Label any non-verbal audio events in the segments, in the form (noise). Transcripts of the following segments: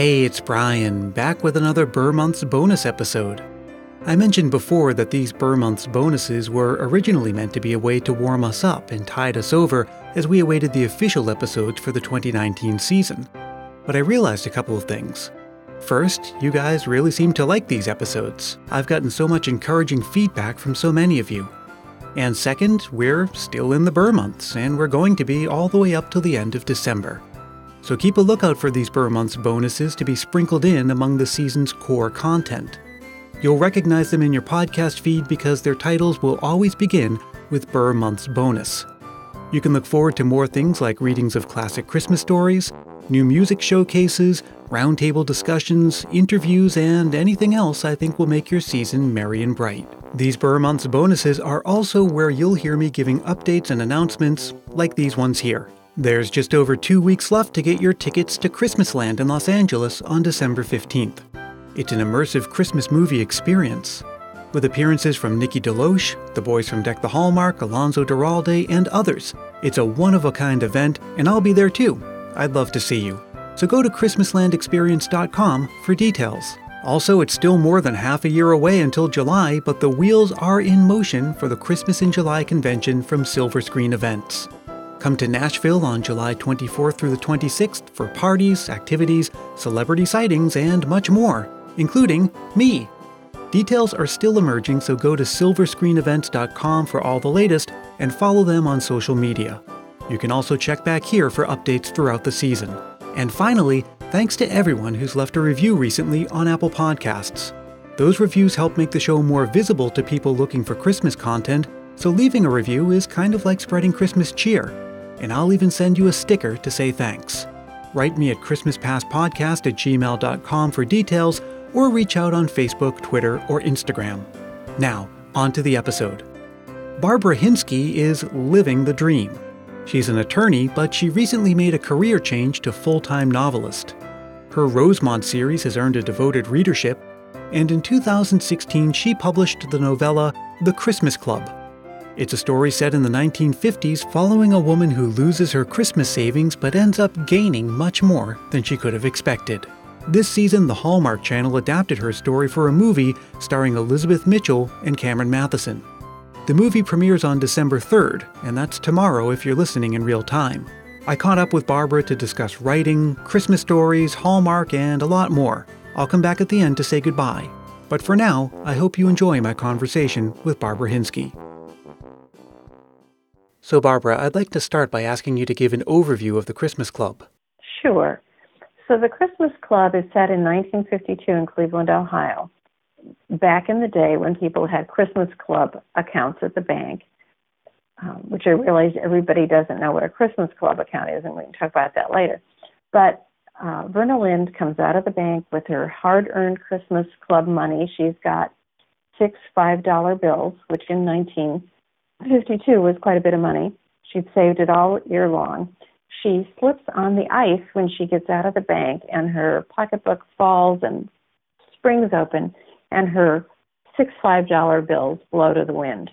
Hey, it's Brian, back with another Ber Months bonus episode. I mentioned before that these Ber Months bonuses were originally meant to be a way to warm us up and tide us over as we awaited the official episodes for the 2019 season. But I realized a couple of things. First, you guys really seem to like these episodes. I've gotten so much encouraging feedback from so many of you. And second, we're still in the Ber months, and we're going to be all the way up till the end of December. So keep a lookout for these Ber months bonuses to be sprinkled in among the season's core content. You'll recognize them in your podcast feed because their titles will always begin with Ber months bonus. You can look forward to more things like readings of classic Christmas stories, new music showcases, roundtable discussions, interviews, and anything else I think will make your season merry and bright. These Ber Months bonuses are also where you'll hear me giving updates and announcements like these ones here. There's just over two weeks left to get your tickets to Christmasland in Los Angeles on December 15th. It's an immersive Christmas movie experience. With appearances from Nikki DeLoach, the boys from Deck the Hallmark, Alonso Duralde, and others. It's a one of a kind event, and I'll be there too. I'd love to see you. So go to ChristmaslandExperience.com for details. Also, it's still more than half a year away until July, but the wheels are in motion for the Christmas in July convention from Silver Screen Events. Come to Nashville on July 24th through the 26th for parties, activities, celebrity sightings, and much more, including me. Details are still emerging, so go to silverscreenevents.com for all the latest and follow them on social media. You can also check back here for updates throughout the season. And finally, thanks to everyone who's left a review recently on Apple Podcasts. Those reviews help make the show more visible to people looking for Christmas content, so leaving a review is kind of like spreading Christmas cheer. And I'll even send you a sticker to say thanks. Write me at ChristmasPastPodcast at gmail.com for details or reach out on Facebook, Twitter, or Instagram. Now, on to the episode. Barbara Hinske is living the dream. She's an attorney, but she recently made a career change to full time novelist. Her Rosemont series has earned a devoted readership, and in 2016 she published the novella The Christmas Club. It's a story set in the 1950s following a woman who loses her Christmas savings but ends up gaining much more than she could have expected. This season, the Hallmark Channel adapted her story for a movie starring Elizabeth Mitchell and Cameron Mathison. The movie premieres on December 3rd, and that's tomorrow if you're listening in real time. I caught up with Barbara to discuss writing, Christmas stories, Hallmark, and a lot more. I'll come back at the end to say goodbye. But for now, I hope you enjoy my conversation with Barbara Hinske. So, Barbara, I'd like to start by asking you to give an overview of the Christmas Club. Sure. So the Christmas Club is set in 1952 in Cleveland, Ohio. Back in the day when people had Christmas Club accounts at the bank, um, which I realize everybody doesn't know what a Christmas Club account is, and we can talk about that later. But uh, Verna Lind comes out of the bank with her hard earned Christmas Club money. She's got six $5 bills, which in 1952 was quite a bit of money. She'd saved it all year long she slips on the ice when she gets out of the bank, and her pocketbook falls and springs open, and her six five dollar bills blow to the wind.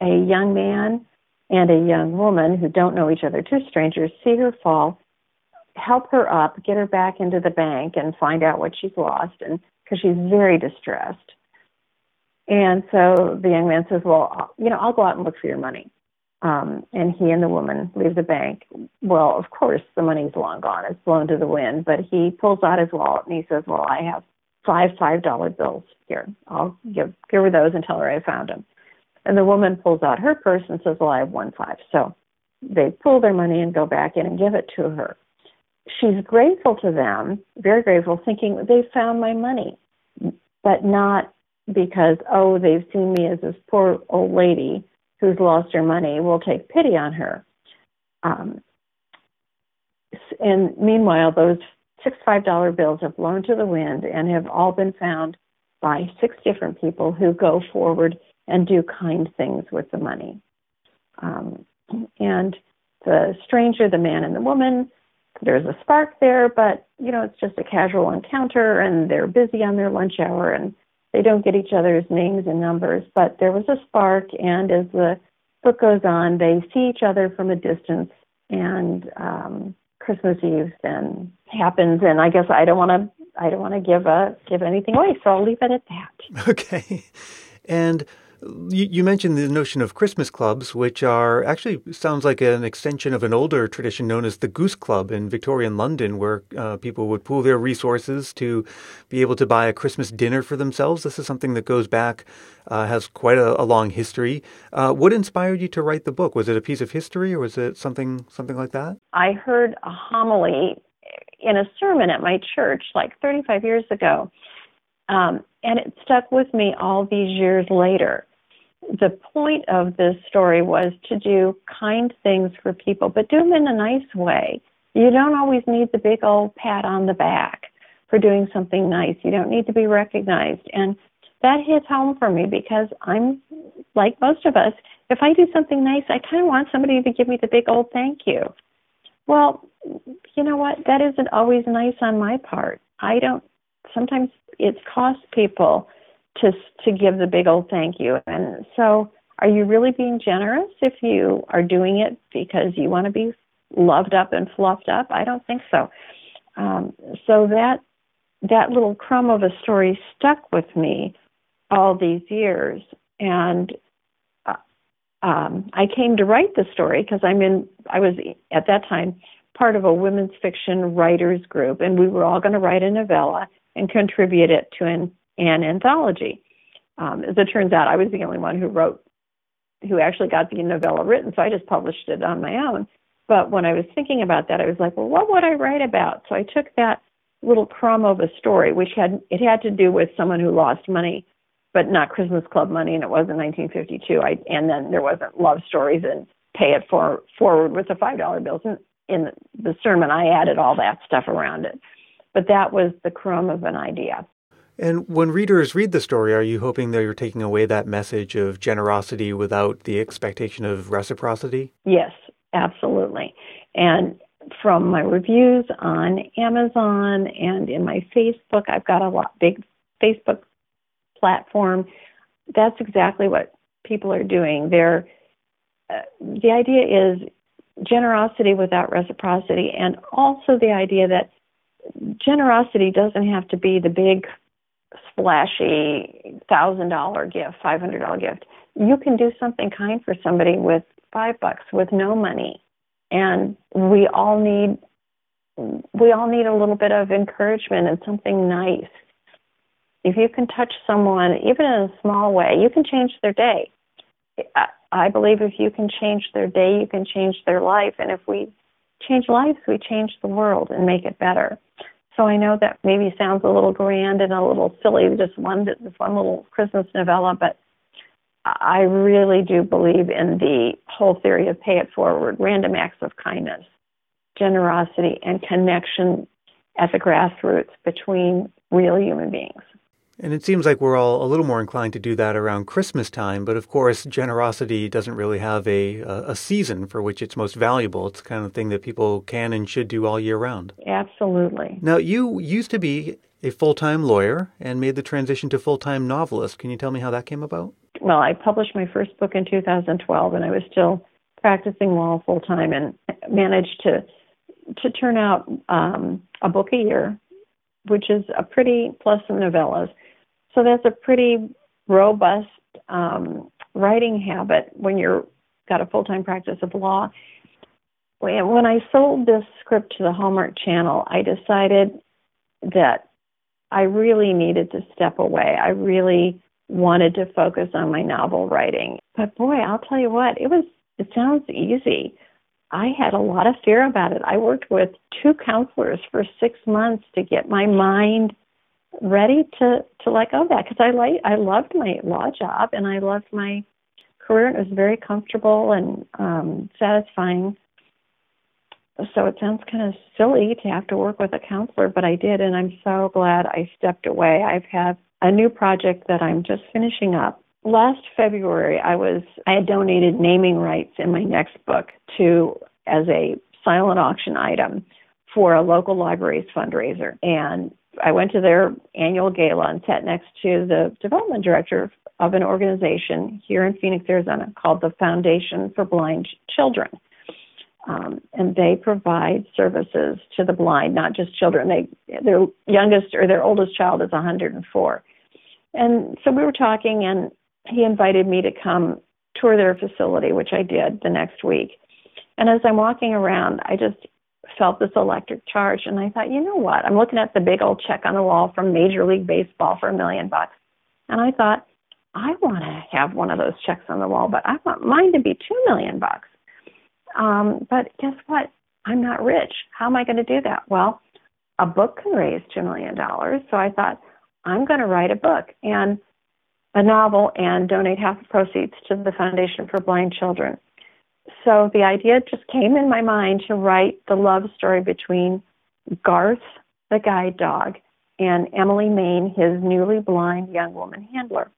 A young man and a young woman who don't know each other, two strangers, see her fall, help her up, get her back into the bank, and find out what she's lost, and because she's very distressed. And so the young man says, "Well, you know, I'll go out and look for your money." Um, and he and the woman leave the bank. Well, of course, the money's long gone. It's blown to the wind. But he pulls out his wallet and he says, "Well, I have five five dollar bills here. I'll give give her those and tell her I found them." And the woman pulls out her purse and says, "Well, I have one five. So they pull their money and go back in and give it to her. She's grateful to them, very grateful, thinking they found my money, but not because oh they've seen me as this poor old lady who's lost her money will take pity on her. Um, and meanwhile, those six five dollar bills have blown to the wind and have all been found by six different people who go forward and do kind things with the money. Um, and the stranger, the man and the woman, there's a spark there, but you know it's just a casual encounter, and they're busy on their lunch hour, and they don't get each other's names and numbers, but there was a spark, and as the book goes on, they see each other from a distance and um, Christmas Eve then happens, and I guess I don't want to I don't want to give a give anything away, so I'll leave it at that. (laughs) Okay, and you, you, mentioned the notion of Christmas clubs, which are actually sounds like an extension of an older tradition known as the Goose Club in Victorian London, where uh, people would pool their resources to be able to buy a Christmas dinner for themselves. This is something that goes back, uh, has quite a, a long history. Uh, what inspired you to write the book? Was it a piece of history, or was it something something like that? I heard a homily in a sermon at my church like 35 years ago. Um, and it stuck with me all these years later the point of this story was to do kind things for people, but do them in a nice way. You don't always need the big old pat on the back for doing something nice. You don't need to be recognized. And that hits home for me because I'm like most of us. If I do something nice, I kind of want somebody to give me the big old thank you. Well, you know what? That isn't always nice on my part. I don't, sometimes it costs people to to give the big old thank you. And so, are you really being generous if you are doing it because you want to be loved up and fluffed up? I don't think so. Um, so that that little crumb of a story stuck with me all these years, and uh, um, I came to write the story because I'm in. I was at that time part of a women's fiction writers group, and we were all going to write a novella and contribute it to an and anthology. Um, as it turns out, I was the only one who wrote, who actually got the novella written, so I just published it on my own. But when I was thinking about that, I was like, well, what would I write about? So I took that little crumb of a story, which had it had to do with someone who lost money, but not Christmas Club money, and it wasn't 1952. I and then there wasn't love stories and pay it for forward with the five dollar bills. And in the sermon, I added all that stuff around it. But that was the crumb of an idea. And when readers read the story, are you hoping that you're taking away that message of generosity without the expectation of reciprocity? Yes, absolutely. And from my reviews on Amazon and in my Facebook, I've got a lot big Facebook platform. That's exactly what people are doing. They're uh, the idea is generosity without reciprocity, and also the idea that generosity doesn't have to be the big splashy thousand dollar gift, five hundred dollar gift. You can do something kind for somebody with five bucks with no money. And we all need we all need a little bit of encouragement and something nice. If you can touch someone, even in a small way, you can change their day. I believe if you can change their day, you can change their life. And if we change lives, we change the world and make it better. So I know that maybe sounds a little grand and a little silly, just one this one little Christmas novella, but I really do believe in the whole theory of pay it forward, random acts of kindness, generosity, and connection at the grassroots between real human beings. And it seems like we're all a little more inclined to do that around Christmas time, but of course, generosity doesn't really have a, a season for which it's most valuable. It's the kind of thing that people can and should do all year round. Absolutely. Now, you used to be a full time lawyer and made the transition to full time novelist. Can you tell me how that came about? Well, I published my first book in 2012, and I was still practicing law full time and managed to to turn out um, a book a year, which is a pretty plus some novellas so that's a pretty robust um, writing habit when you're got a full time practice of law. When I sold this script to the Hallmark Channel, I decided that I really needed to step away. I really wanted to focus on my novel writing. But boy, I'll tell you what, it was it sounds easy. I had a lot of fear about it. I worked with two counselors for 6 months to get my mind ready to to let go of that because I like I loved my law job and I loved my career and it was very comfortable and um satisfying. So it sounds kind of silly to have to work with a counselor, but I did and I'm so glad I stepped away. I've had a new project that I'm just finishing up. Last February I was I had donated naming rights in my next book to as a silent auction item for a local library's fundraiser and I went to their annual gala and sat next to the development director of an organization here in Phoenix, Arizona called the Foundation for Blind Children. Um, and they provide services to the blind, not just children. They their youngest or their oldest child is 104, and so we were talking, and he invited me to come tour their facility, which I did the next week. And as I'm walking around, I just felt this electric charge, and I thought, you know what? I'm looking at the big old check on the wall from Major League Baseball for a million bucks, and I thought, I want to have one of those checks on the wall, but I want mine to be two million bucks. Um, but guess what? I'm not rich. How am I going to do that? Well, a book can raise $2 million. So I thought, I'm going to write a book and a novel and donate half the proceeds to the Foundation for Blind Children. So the idea just came in my mind to write the love story between Garth, the guide dog, and Emily Main, his newly blind young woman handler.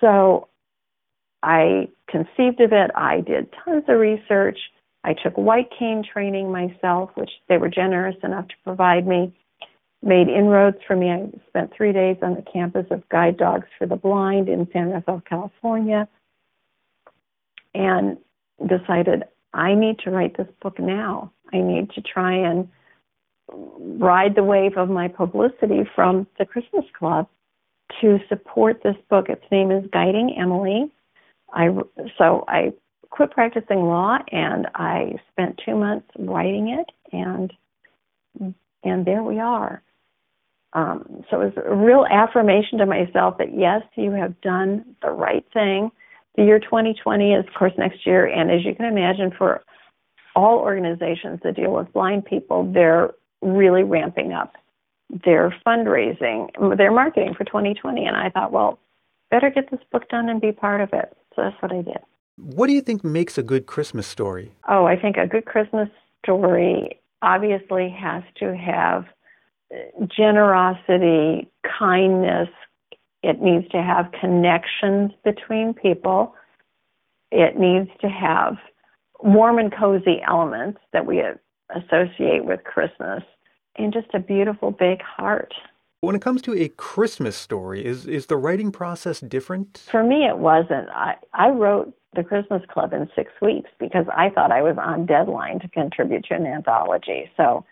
So I conceived of it. I did tons of research. I took white cane training myself, which they were generous enough to provide me. Made inroads for me. I spent three days on the campus of Guide Dogs for the Blind in San Rafael, California, and decided I need to write this book now. I need to try and ride the wave of my publicity from the Christmas Club to support this book. Its name is Guiding Emily. I so I quit practicing law and I spent two months writing it and and there we are. Um, so it was a real affirmation to myself that yes, you have done the right thing. The year 2020 is, of course, next year, and as you can imagine, for all organizations that deal with blind people, they're really ramping up their fundraising, their marketing for 2020. And I thought, well, better get this book done and be part of it. So that's what I did. What do you think makes a good Christmas story? Oh, I think a good Christmas story obviously has to have generosity, kindness. It needs to have connections between people. It needs to have warm and cozy elements that we associate with Christmas and just a beautiful big heart. When it comes to a Christmas story, is is the writing process different? For me, it wasn't. I, I wrote the Christmas Club in six weeks because I thought I was on deadline to contribute to an anthology. So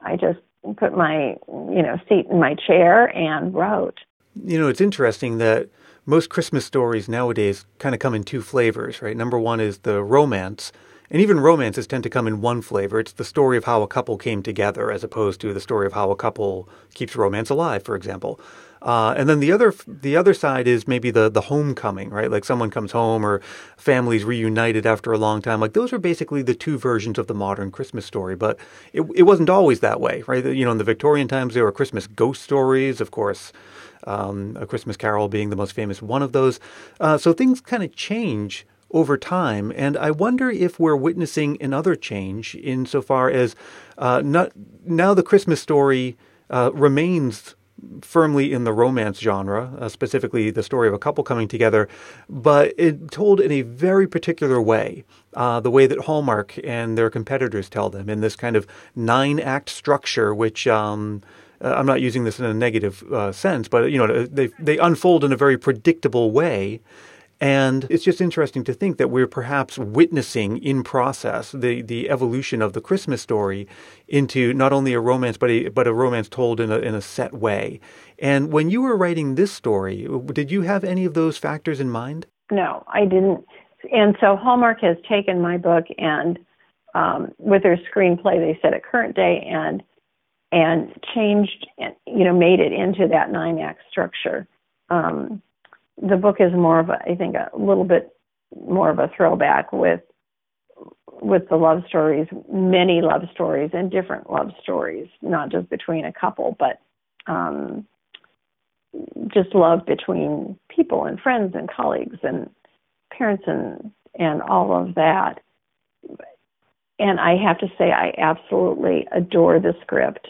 I just put my you know seat in my chair and wrote. You know, it's interesting that most Christmas stories nowadays kind of come in two flavors, right? Number one is the romance and even romances tend to come in one flavor. It's the story of how a couple came together, as opposed to the story of how a couple keeps romance alive, for example. Uh, and then the other the other side is maybe the the homecoming, right? Like someone comes home or families reunited after a long time. Like those are basically the two versions of the modern Christmas story. But it it wasn't always that way, right? You know, in the Victorian times there were Christmas ghost stories, of course. Um, a Christmas Carol being the most famous one of those. Uh, so things kind of change over time. And I wonder if we're witnessing another change insofar as uh, not, now the Christmas story uh, remains firmly in the romance genre, uh, specifically the story of a couple coming together, but it told in a very particular way, uh, the way that Hallmark and their competitors tell them in this kind of nine act structure, which um, uh, I'm not using this in a negative uh, sense, but you know they they unfold in a very predictable way. And it's just interesting to think that we're perhaps witnessing in process the, the evolution of the Christmas story into not only a romance, but a, but a romance told in a, in a set way. And when you were writing this story, did you have any of those factors in mind? No, I didn't. And so Hallmark has taken my book and um, with their screenplay, they set a current day and and changed, you know, made it into that nine act structure. Um, the book is more of a, I think, a little bit more of a throwback with with the love stories, many love stories and different love stories, not just between a couple, but um, just love between people and friends and colleagues and parents and and all of that. And I have to say, I absolutely adore the script.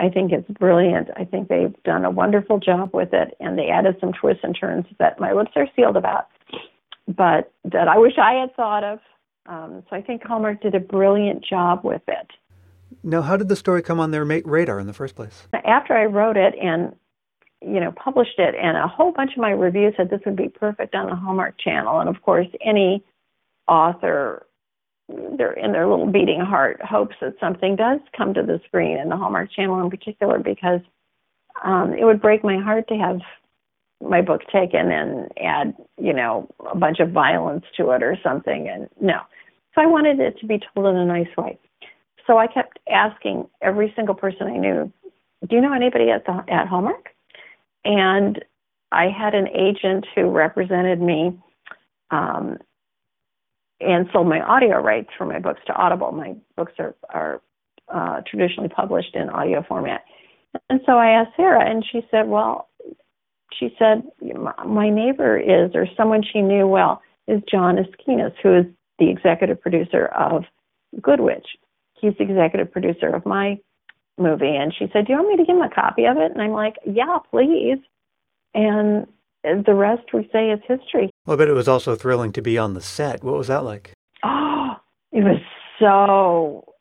I think it's brilliant. I think they've done a wonderful job with it, and they added some twists and turns that my lips are sealed about, but that I wish I had thought of. Um, so I think Hallmark did a brilliant job with it. Now, how did the story come on their radar in the first place? After I wrote it and you know published it, and a whole bunch of my reviews said this would be perfect on the Hallmark Channel, and of course, any author they're in their little beating heart hopes that something does come to the screen and the Hallmark Channel in particular because um, it would break my heart to have my book taken and add, you know, a bunch of violence to it or something. And no. So I wanted it to be told in a nice way. So I kept asking every single person I knew, do you know anybody at, the, at Hallmark? And I had an agent who represented me um, and sold my audio rights for my books to Audible. My books are, are uh, traditionally published in audio format. And so I asked Sarah, and she said, Well, she said, My neighbor is, or someone she knew well, is John Eskinas, who is the executive producer of Good Witch. He's the executive producer of my movie. And she said, Do you want me to give him a copy of it? And I'm like, Yeah, please. And the rest we say is history. Well, but it was also thrilling to be on the set. What was that like? Oh, it was so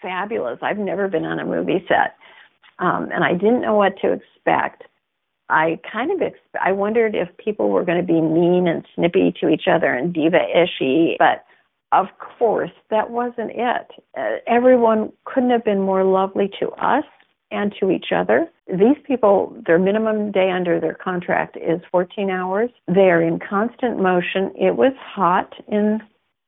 fabulous. I've never been on a movie set, um, and I didn't know what to expect. I kind of ex- I wondered if people were going to be mean and snippy to each other and diva-ishy, but of course that wasn't it. Uh, everyone couldn't have been more lovely to us and to each other. These people, their minimum day under their contract is 14 hours. They are in constant motion. It was hot in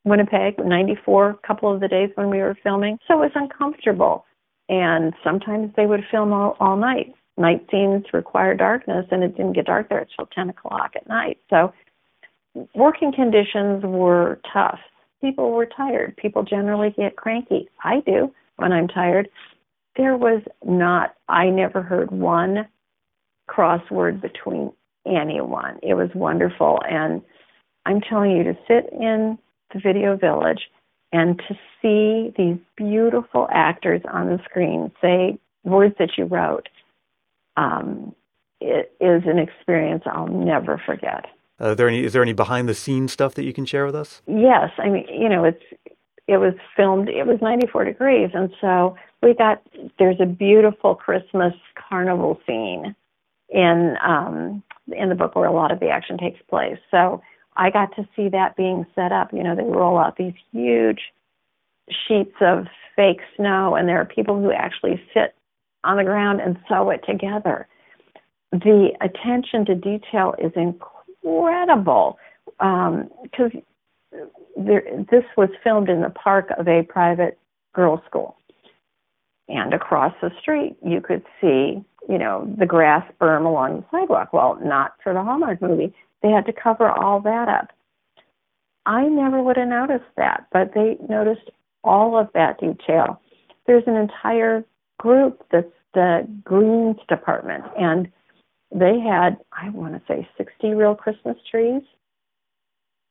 Winnipeg, 94, a couple of the days when we were filming, so it was uncomfortable. And sometimes they would film all, all night. Night scenes require darkness, and it didn't get dark there until 10 o'clock at night. So working conditions were tough. People were tired. People generally get cranky. I do when I'm tired there was not, I never heard one crossword between anyone. It was wonderful. And I'm telling you, to sit in the video village and to see these beautiful actors on the screen say words that you wrote um, it is an experience I'll never forget. Uh, there any, is there any behind the scenes stuff that you can share with us? Yes. I mean, you know, it's it was filmed it was 94 degrees. And so we got there's a beautiful christmas carnival scene in um in the book where a lot of the action takes place. So i got to see that being set up. You know they roll out these huge sheets of fake snow and there are people who actually sit on the ground and sew it together. The attention to detail is incredible because um, there, this was filmed in the park of a private girls' school. And across the street, you could see, you know, the grass berm along the sidewalk. Well, not for the Hallmark movie. They had to cover all that up. I never would have noticed that, but they noticed all of that detail. There's an entire group that's the greens department, and they had, I want to say, 60 real Christmas trees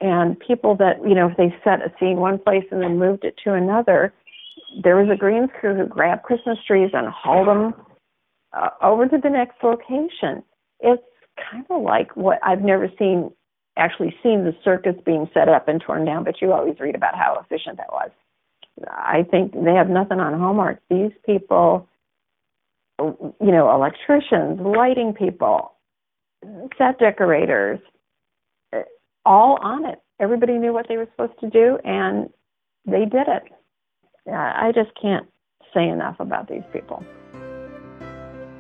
and people that you know if they set a scene one place and then moved it to another there was a greens crew who grabbed christmas trees and hauled them uh, over to the next location. It's kind of like what i've never seen actually seen the circus being set up and torn down but you always read about how efficient that was. I think they have nothing on hallmark. These people you know electricians lighting people set decorators all on it. Everybody knew what they were supposed to do, and they did it. I just can't say enough about these people.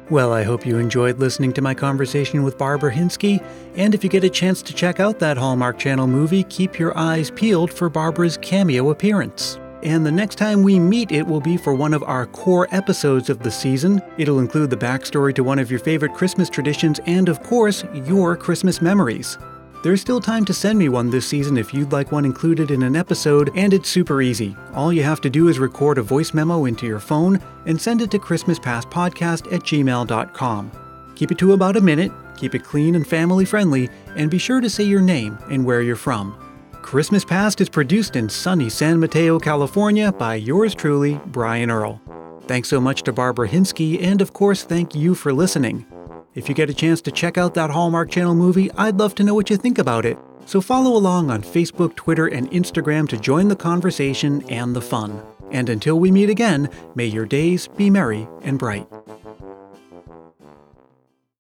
Well, I hope you enjoyed listening to my conversation with Barbara Hinske. And if you get a chance to check out that Hallmark Channel movie, keep your eyes peeled for Barbara's cameo appearance. And the next time we meet, it will be for one of our core episodes of the season. It'll include the backstory to one of your favorite Christmas traditions and, of course, your Christmas memories. There's still time to send me one this season if you'd like one included in an episode, and it's super easy. All you have to do is record a voice memo into your phone and send it to ChristmasPastPodcast at gmail.com. Keep it to about a minute, keep it clean and family friendly, and be sure to say your name and where you're from. Christmas Past is produced in sunny San Mateo, California by yours truly, Brian Earl. Thanks so much to Barbara Hinske, and of course, thank you for listening. If you get a chance to check out that Hallmark Channel movie, I'd love to know what you think about it. So follow along on Facebook, Twitter, and Instagram to join the conversation and the fun. And until we meet again, may your days be merry and bright.